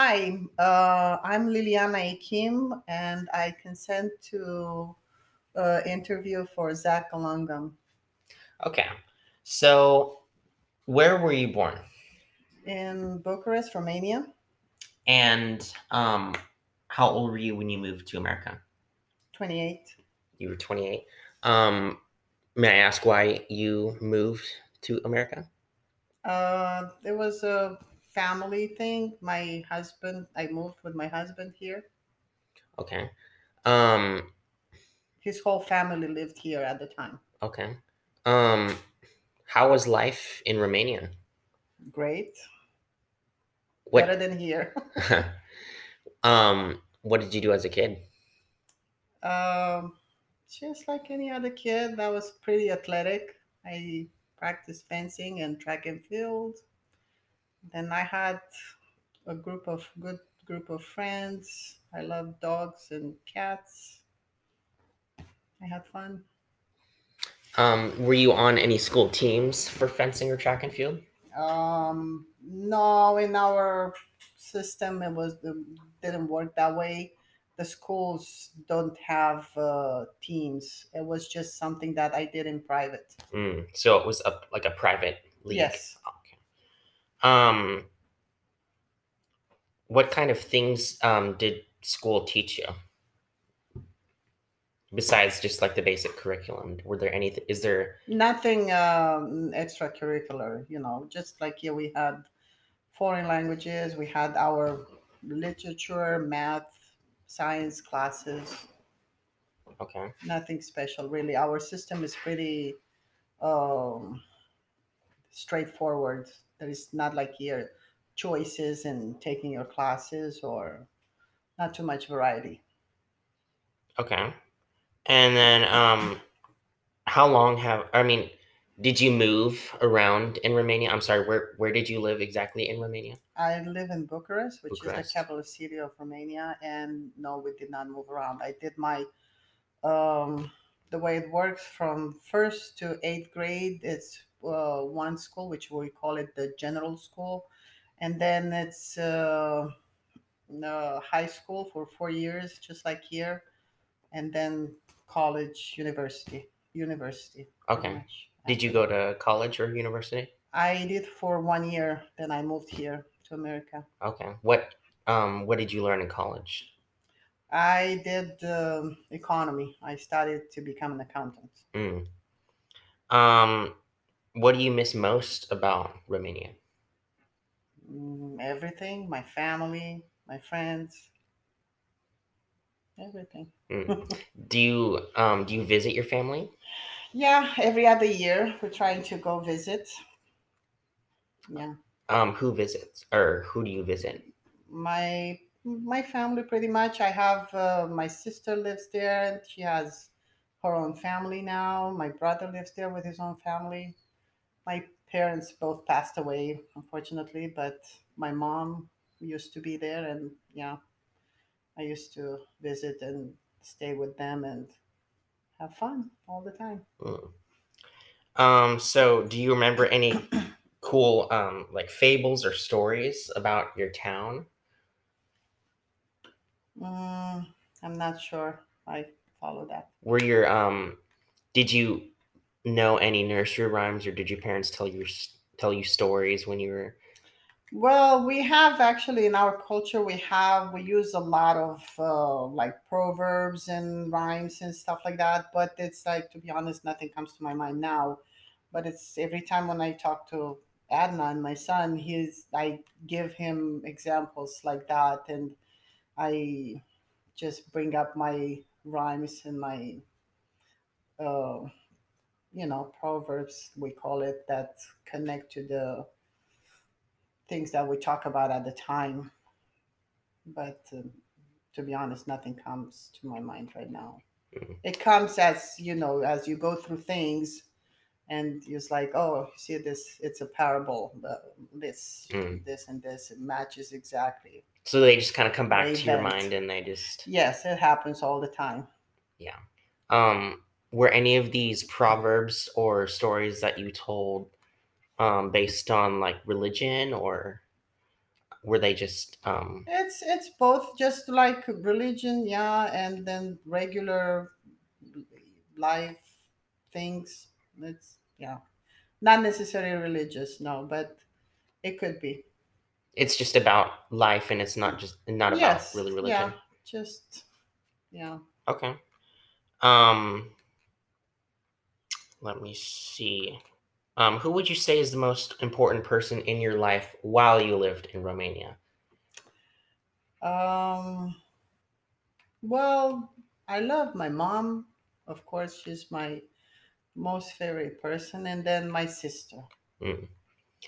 Hi, uh, I'm Liliana Akim, and I consent to uh, interview for Zach Alongam Okay. So, where were you born? in Bucharest, Romania. And um, how old were you when you moved to America? 28. You were 28. Um, may I ask why you moved to America? Uh, it was a family thing. My husband, I moved with my husband here. Okay. Um, His whole family lived here at the time. okay. Um, how was life in Romania? Great. What Better than here. um, what did you do as a kid? Um, just like any other kid, I was pretty athletic. I practiced fencing and track and field. Then I had a group of good group of friends. I love dogs and cats. I had fun. Um, were you on any school teams for fencing or track and field? Um, no, in our system, it was it didn't work that way. The schools don't have uh, teams. It was just something that I did in private. Mm, so it was a like a private league. Yes. Um, what kind of things um, did school teach you besides just like the basic curriculum? Were there anything? Is there? Nothing um, extracurricular, you know, just like here we had foreign languages, we had our literature, math, science classes. Okay. Nothing special, really. Our system is pretty um, straightforward. There is not like your choices and taking your classes or not too much variety. Okay. And then, um, how long have I mean? Did you move around in Romania? I'm sorry. Where where did you live exactly in Romania? I live in Bucharest, which Bucharest. is the capital city of Romania, and no, we did not move around. I did my um, the way it works from first to eighth grade. It's uh, one school, which we call it the general school, and then it's uh, high school for four years, just like here, and then college, university, university. Okay. much. Did you go to college or university? I did for one year. Then I moved here to America. Okay. What um what did you learn in college? I did um, economy. I studied to become an accountant. Mm. Um, what do you miss most about Romania? Mm, everything, my family, my friends, everything. Mm. do you um do you visit your family? Yeah, every other year we're trying to go visit. Yeah, Um, who visits or who do you visit? my my family pretty much. I have uh, my sister lives there and she has her own family now. My brother lives there with his own family. My parents both passed away, unfortunately, but my mom used to be there, and yeah, I used to visit and stay with them and have fun all the time. Mm. Um, so do you remember any cool um like fables or stories about your town? Mm, I'm not sure I follow that. Were your um did you know any nursery rhymes or did your parents tell you tell you stories when you were Well, we have actually in our culture, we have, we use a lot of uh, like proverbs and rhymes and stuff like that. But it's like, to be honest, nothing comes to my mind now. But it's every time when I talk to Adnan, my son, he's, I give him examples like that. And I just bring up my rhymes and my, uh, you know, proverbs, we call it, that connect to the things that we talk about at the time. But um, to be honest, nothing comes to my mind right now. Mhm. It comes as you know, as you go through things, and it's like, oh, you see this, it's a parable. But this, Mm. this, and this, it matches exactly. so they just kind of come back They to your mind and they just Yes, it happens all the time. Yeah. Um were any of these proverbs or stories that you told um based on like religion or were they just um It's it's both just like religion, yeah, and then regular life things. It's yeah, not necessarily religious, no, but it could be. it's just about life and it's not just not about Yes, really religion yeah, just yeah. okay um let me see um who would you say is the most important person in your life while you lived in romania Um, well, I love my mom. Of course, she's my most favorite person, and then my sister. Mm.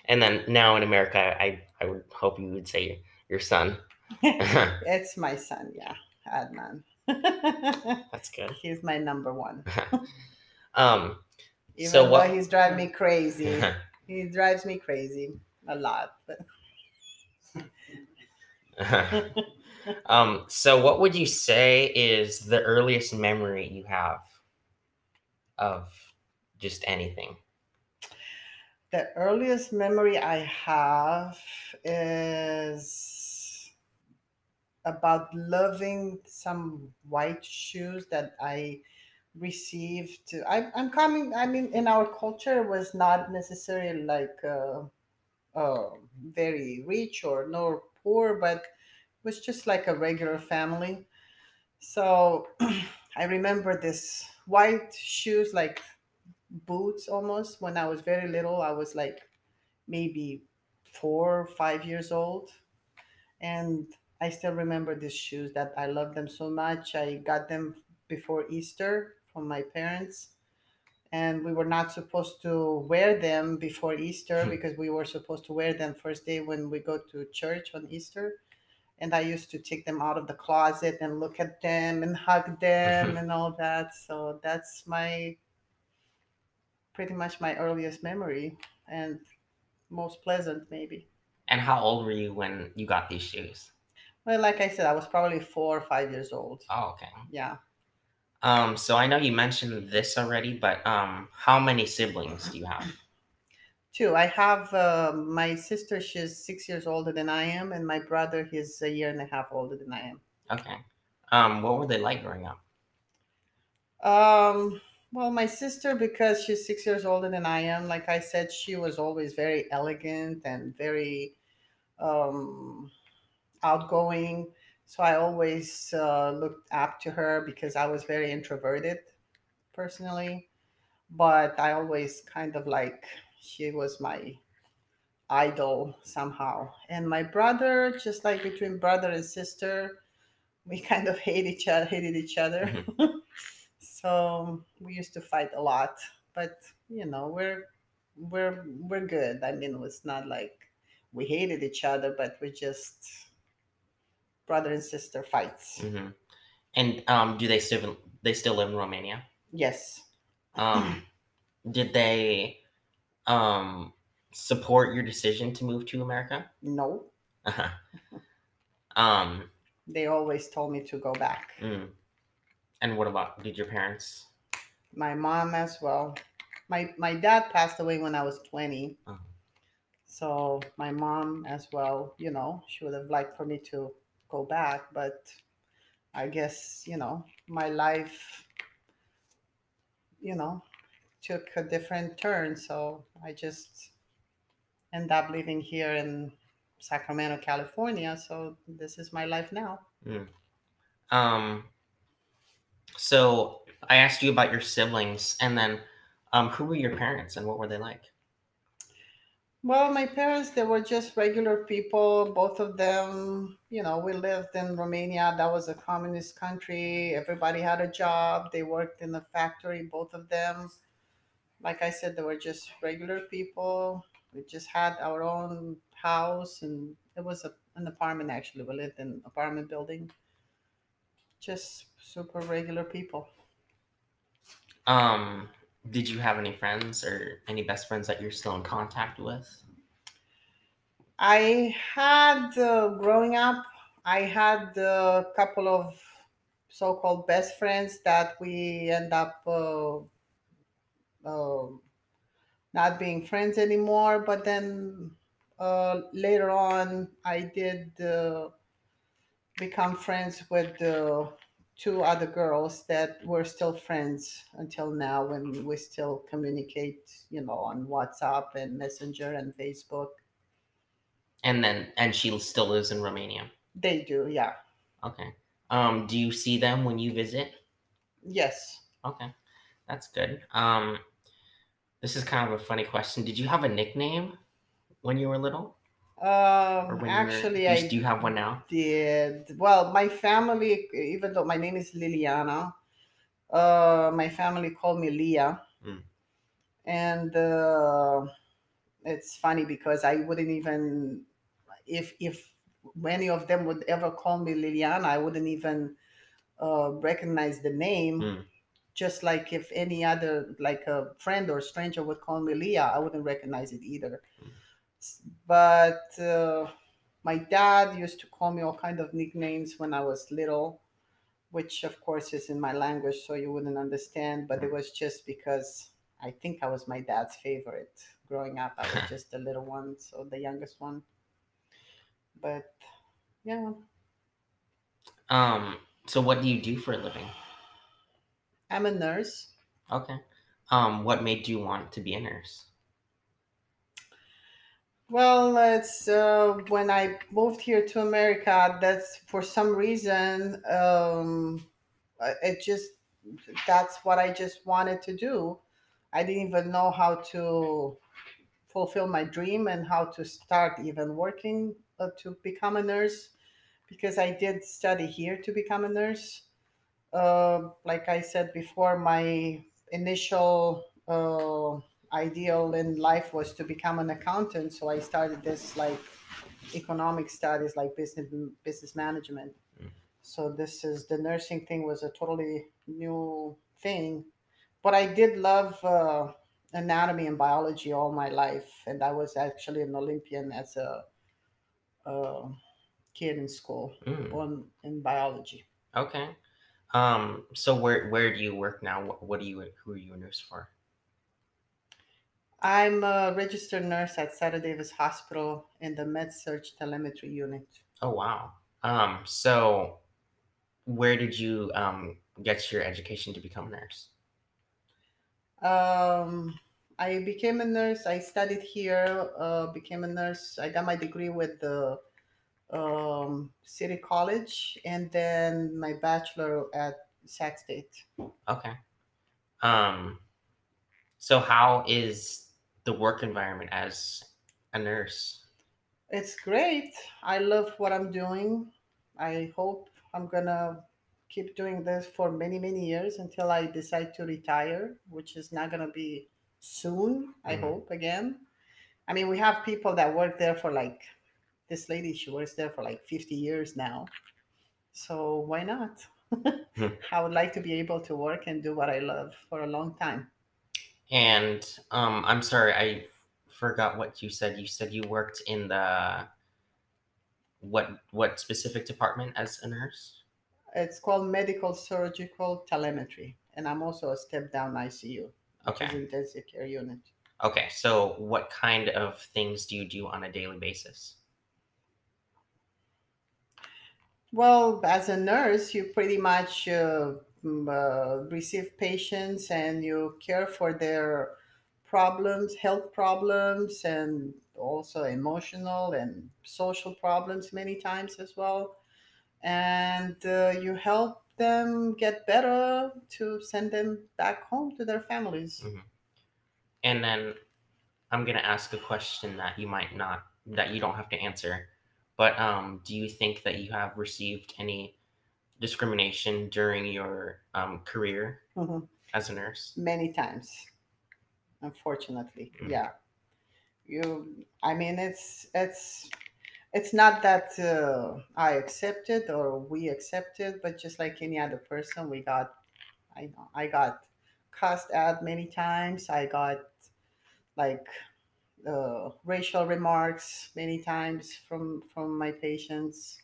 and then now in america i i would hope you would say your son it's my son, yeah, Adnan. that's good he's my number one. um Even So though what- he's driving me crazy. he drives me crazy a lot. But um, so what would you say is the earliest memory you have of just anything? the earliest memory I have is about loving some white shoes that I received. I, I'm coming, I mean, in our culture, was not necessarily like uh, uh, very rich or nor poor, but it was just like a regular family. So I remember this white shoes, like boots almost when I was very little. I was like maybe four or five years old. And I still remember these shoes that I love them so much. I got them before Easter from my parents. And we were not supposed to wear them before Easter Hmm. because we were supposed to wear them first day when we go to church on Easter. And I used to take them out of the closet and look at them and hug them and all that. So that's my pretty much my earliest memory and most pleasant maybe And how old were you when you got these shoes? well like i said i was probably four or five years old Oh, okay. yeah Um, so I know you mentioned this already, but um, how many siblings do you have? two i have uh, my sister she's six years older than i am and my brother he's a year and a half older than i am Okay. Um, what were they like growing up? um well my sister because she's six years older than i am like i said she was always very elegant and very um outgoing so i always uh, looked up to her because i was very introverted personally but i always kind of like she was my idol somehow. And my brother just like between brother and sister we kind of hate each other hated each other. So we used to fight a lot but you know we're we're we're good. I mean it's not like we hated each other but we just brother and sister fights hmm And um, do they still they still live in Romania? yes Um, did they um support your decision to move to America? no um, they always told me to go back mm. and what about did your parents? my mom as well my my dad passed away when i was 20 Oh. so my mom as well you know she would have liked for me to go back but i guess you know my life you know took a different turn. So i just end up living here in sacramento california. So this is my life now. Um, so I asked you about your siblings, and then um, who were your parents and what were they like? Well, my parents, they were just regular people. Both of them, you know, we lived in Romania. That was a communist country. Everybody had a job. They worked in the factory, both of them. Like I said, they were just regular people. We just had our own house, and it was a, an apartment actually. We lived in an apartment building. Just super regular people. Um, did you have any friends or any best friends that you're still in contact with? I had uh, growing up, I had a couple of so-called best friends that we end up uh, uh, not being friends anymore. But then uh, later on, I did uh, become friends with two other girls that were still friends until now, and we still communicate, you know, on WhatsApp and Messenger and Facebook. And then, and she still lives in Romania. They do, yeah. Okay. Um, do you see them when you visit? Yes. Okay, that's good. Um, this is kind of a funny question. Did you have a nickname when you were little? Um, when you were, actually, I do you have one now? did. Well, my family, even though my name is Liliana, uh, my family called me Leah. Mm. And uh, it's funny because I wouldn't even, if if many of them would ever call me Liliana, I wouldn't even uh, recognize the name. Mm. Just like if any other, like a friend or stranger would call me Leah, I wouldn't recognize it either. Mm. But uh, my dad used to call me all kind of nicknames when I was little, which of course is in my language, so you wouldn't understand. But it was just because I think I was my dad's favorite growing up. I was just the little one, so the youngest one. But yeah, Um, so what do you do for a living? I'm a nurse. Okay. Um, what made you want to be a nurse? Well, it's uh, when I moved here to America. That's for some reason. Um, it just that's what I just wanted to do. I didn't even know how to fulfill my dream and how to start even working uh, to become a nurse because I did study here to become a nurse. Uh, like I said before, my initial uh, ideal in life was to become an accountant. So I started this like economic studies, like business business management. Mm. So this is the nursing thing was a totally new thing, but I did love uh, anatomy and biology all my life, and I was actually an Olympian as a, kid in school Mm, on in biology. okay. Um, so where where do you work now? What, what do you who are you a nurse for? I'm a registered nurse at Sutter Davis Hospital in the Med Surg Telemetry Unit. Oh wow. Um, so where did you um get your education to become a nurse? Um, I became a nurse. I studied here, uh, became a nurse. I got my degree with the um, City College and then my bachelor at Sac State. Okay. Um, so how is the work environment as a nurse? It's great. I love what I'm doing. I hope I'm gonna keep doing this for many, many years until I decide to retire, which is not gonna be soon, I Mhm. hope again. I mean, we have people that work there for like this lady, she works there for like 50 years now. So why not? Hmm. I would like to be able to work and do what I love for a long time. And um, I'm sorry, I forgot what you said. You said you worked in the what what specific department as a nurse? It's called medical surgical telemetry, and I'm also a step down ICU, which is Okay. intensive care unit. Okay. So what kind of things do you do on a daily basis? Well, as a nurse, you pretty much uh, uh, receive patients and you care for their problems, health problems, and also emotional and social problems many times as well. And uh, you help them get better to send them back home to their families. Mhm. And then I'm gonna ask a question that you might not that you don't have to answer. But um, do you think that you have received any discrimination during your um, career Mhm. as a nurse? Many times, unfortunately. Mm. Yeah. You, I mean, it's, it's, it's not that uh, I accepted or we accepted, but just like any other person, we got, I know, I got cussed at many times. I got like uh, racial remarks many times from from my patients.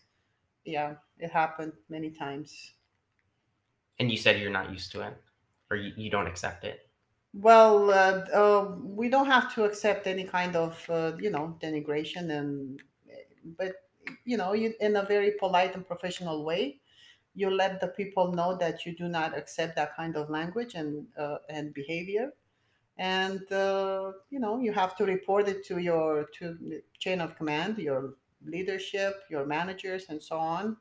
Yeah, it happened many times. And you said you're not used to it, or you, you don't accept it. Well, uh, uh, we don't have to accept any kind of, uh, you know, denigration, and but you know, you, in a very polite and professional way, you let the people know that you do not accept that kind of language and uh, and behavior, and uh, you know, you have to report it to your to chain of command, your leadership, your managers, and so on.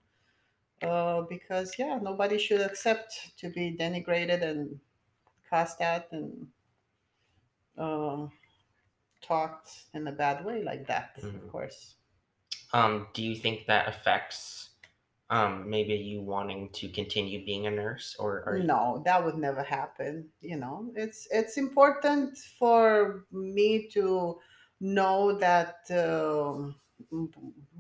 Uh, because yeah, nobody should accept to be denigrated and cast at and uh, talked in a bad way like that, of Mhm. course. Um, do you think that affects um, maybe you wanting to continue being a nurse, or, or No, that would never happen. You know, it's it's important for me to know that um,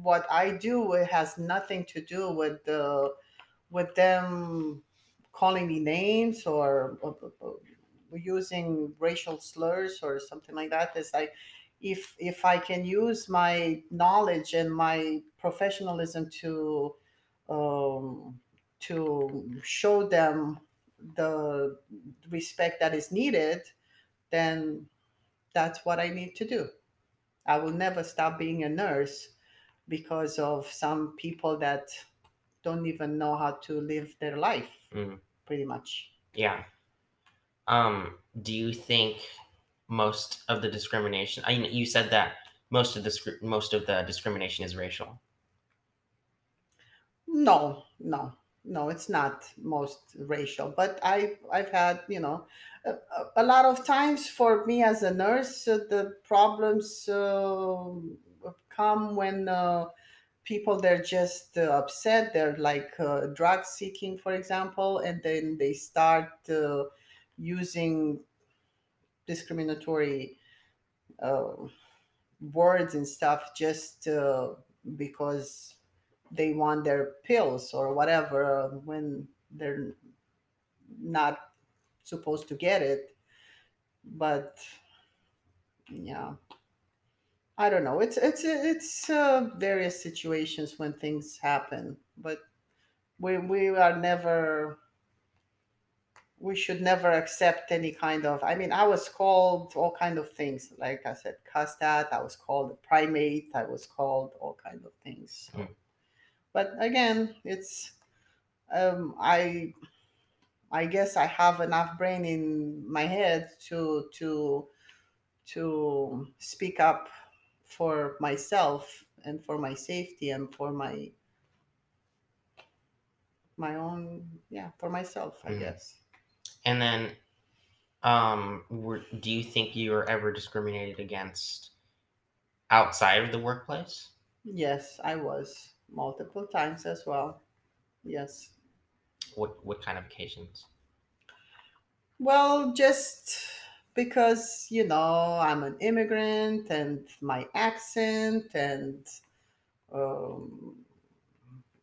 what I do it has nothing to do with the with them calling me names or, or- or using racial slurs or something like that. It's like if if I can use my knowledge and my professionalism to um, to show them the respect that is needed, then that's what I need to do. I will never stop being a nurse because of some people that don't even know how to live their life, Mm, pretty much. yeah? Um, do you think most of the discrimination? I mean, you said that most of the most of the discrimination is racial. No, no, no, it's not most racial, but I I've had you know a, a lot of times for me as a nurse, uh, the problems uh, come when uh, people they're just uh, upset. They're like uh, drug seeking, for example, and then they start uh, using discriminatory words and stuff just because they want their pills or whatever when they're not supposed to get it. But yeah, I don't know. It's it's it's uh, various situations when things happen, but we we are never we should never accept any kind of i mean i was called all kind of things like i said cussed i was called a primate i was called all kind of things Mm. But again it's um, i i guess i have enough brain in my head to to to speak up for myself and for my safety and for my my own yeah for myself i Mhm. guess And then, um, were, do you think you were ever discriminated against outside of the workplace? yes i was multiple times as well yes What what kind of occasions? Well, just because, you know, I'm an immigrant and my accent and um,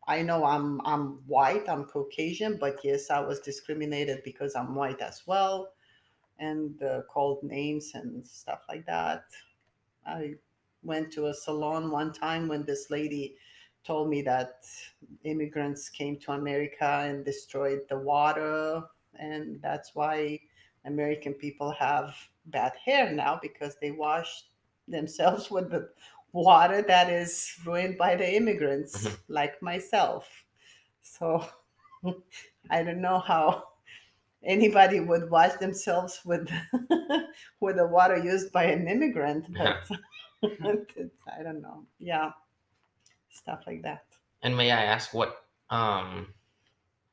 I know I'm I'm white, I'm Caucasian, but yes, I was discriminated because I'm white as well and uh, called names and stuff like that. I went to a salon one time when this lady told me that immigrants came to America and destroyed the water, and that's why American people have bad hair now because they wash themselves with the water that is ruined by the immigrants, Mhm. like myself. So I don't know how anybody would wash themselves with with the water used by an immigrant, but I don't know. Yeah, stuff like that. And may I ask what um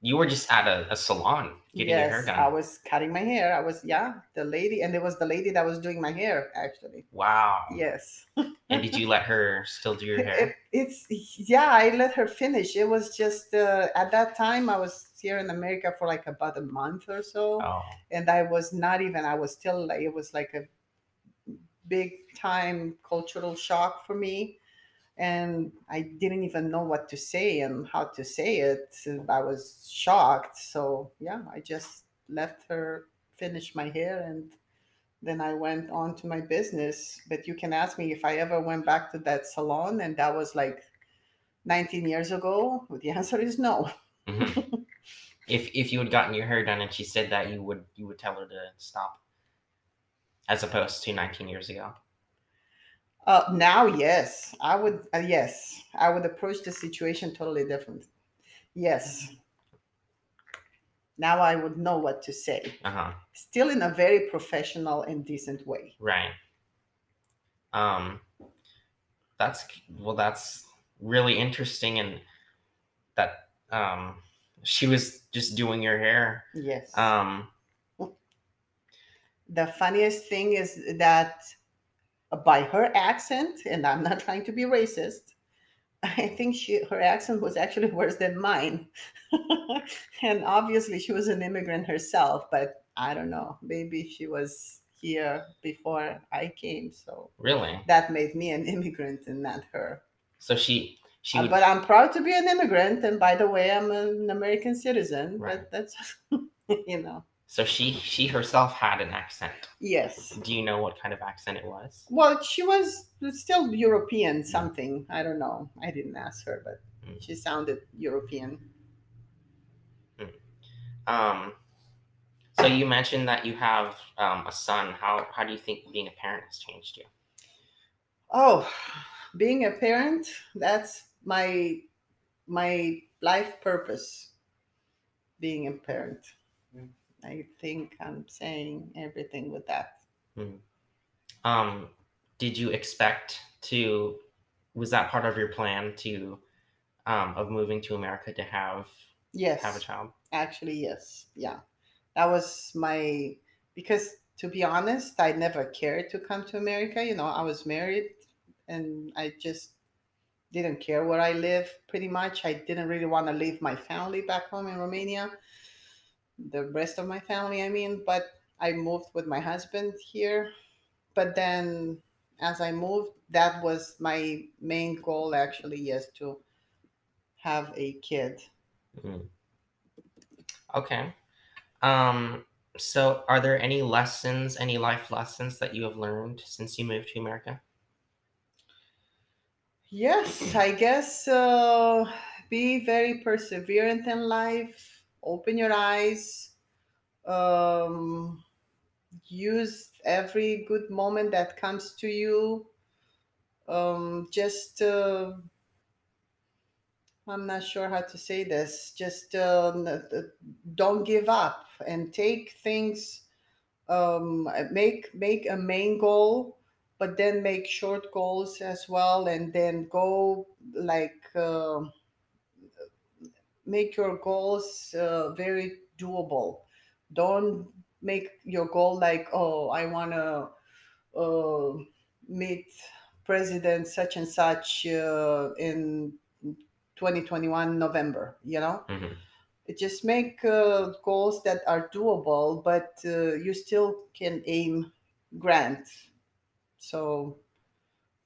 you were just at a, a salon getting your hair yes, I was cutting my hair. I was yeah, the lady, and it was the lady that was doing my hair actually. Wow. Yes, And did you let her still do your it, hair? it's yeah. I let her finish. It was just uh, at that time I was here in America for like about a month or so, Oh. and I was not even. I was still like it was like a big time cultural shock for me and I didn't even know what to say and how to say it. I was shocked. So yeah, I just left her finish my hair and then I went on to my business. But you can ask me if I ever went back to that salon and that was like 19 years ago. The answer is no. Mhm. if if you had gotten your hair done and she said that you would you would tell her to stop. as opposed to 19 years ago? Uh, now, yes, I would. Uh, yes, I would approach the situation totally different. Yes. Now I would know what to say. Uh huh. Still in a very professional and decent way. Right. Um, that's well, that's really interesting, and that um, she was just doing your hair. Yes. Um, the funniest thing is that by her accent, and I'm not trying to be racist, I think she her accent was actually worse than mine. and obviously she was an immigrant herself, but I don't know, maybe she was here before I came, so really? that made me an immigrant and not her. So she she Uh, would. but I'm proud to be an immigrant, and by the way, I'm an American citizen. Right. But that's you know, so she she herself had an accent. yes. Do you know what kind of accent it was? Well, she was still European, something. I don't know. I didn't ask her, but Mm. she sounded European. Um, so you mentioned that you have um, a son. How how do you think being a parent has changed you? Oh, being a parent, that's my my life purpose. Being a parent. Mm. I think I'm saying everything with that. Um, did you expect to? Was that part of your plan to um, of moving to America to have Yes. have a child? Actually, yes. Yeah. That was my because to be honest, I never cared to come to America. You know, I was married and I just didn't care where I live pretty much. I didn't really want to leave my family back home in Romania. The rest of my family, I mean, but I moved with my husband here. But then as I moved, that was my main goal actually, yes, to have a kid. Mm. Okay. Um, so are there any lessons, any life lessons that you have learned since you moved to America? Yes, I guess uh, be very perseverant in life. Open your eyes. Um, use every good moment that comes to you. Um, just, uh, I'm not sure how to say this. Just uh, n- don't give up and take things. Um, make make a main goal but then make short goals as well and then go like uh, make your goals uh, very doable. Don't make your goal like oh i want to uh, meet president such and such uh, in 2021 november you know? Mhm. just make uh, goals that are doable but uh, you still can aim grand. So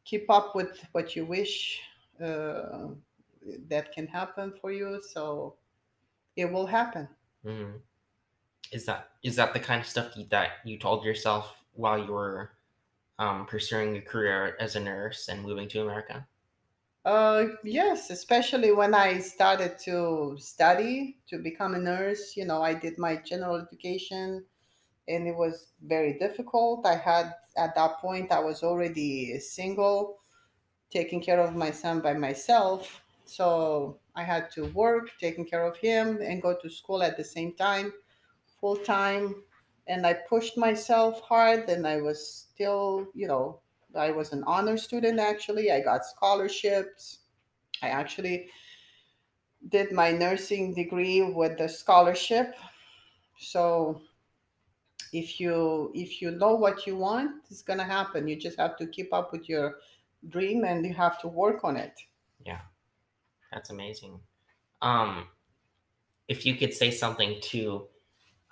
keep up with what you wish uh, that can happen for you. So it will happen. Mhm. Is that is that the kind of stuff that you told yourself while you were um, pursuing a career as a nurse and moving to America? Uh, yes, especially when I started to study to become a nurse. You know, I did my general education and it was very difficult. I had, at that point, I was already single, taking care of my son by myself. So I had to work, taking care of him, and go to school at the same time, full time. And I pushed myself hard, and I was still, you know, I was an honor student actually. I got scholarships. I actually did my nursing degree with the scholarship. So if you if you know what you want, it's gonna happen. You just have to keep up with your dream and you have to work on it. That's amazing. Um, if you could say something to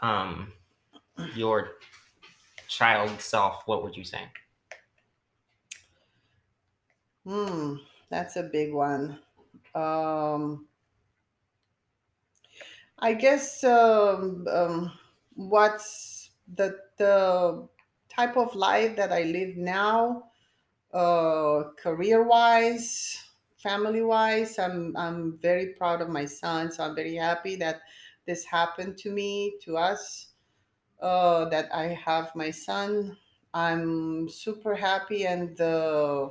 um, your child self, what would you say? Hmm, that's a big one. Um, I guess um, um, what's the the type of life that I live now, uh, career wise, family wise. I'm I'm very proud of my son, so I'm very happy that this happened to me, to us, uh, that I have my son, I'm super happy and uh,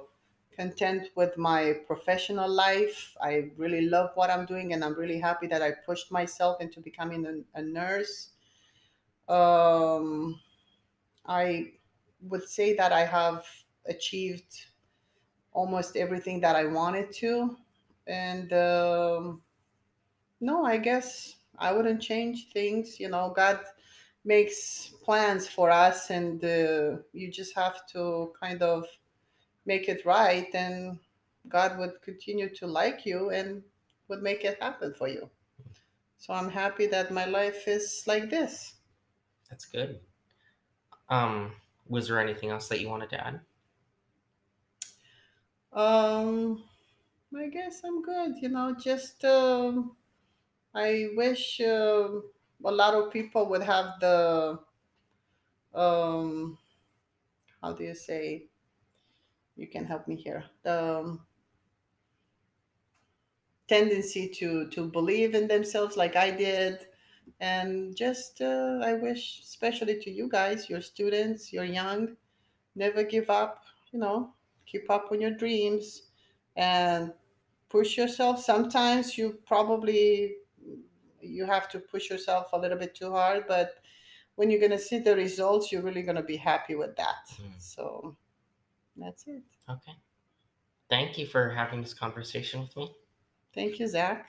content with my professional life. I really love what I'm doing, and I'm really happy that I pushed myself into becoming a, a nurse. Um, I would say that I have achieved almost everything that I wanted to. And um, no, I guess I wouldn't change things. You know, God makes plans for us, and uh, you just have to kind of make it right, and God would continue to like you and would make it happen for you. So I'm happy that my life is like this. That's good. Um, was there anything else that you wanted to add? Um, I guess I'm good. You know, just um, I wish um a lot of people would have the um, how do you say? You can help me here. The um, tendency to to believe in themselves like I did, and just uh, I wish, especially to you guys, your students, you're young, never give up. You know, keep up on your dreams and push yourself. Sometimes you probably you have to push yourself a little bit too hard, but when you're gonna see the results, you're really gonna be happy with that. Mm. So that's it. Okay. Thank you for having this conversation with me. Thank you, Zach.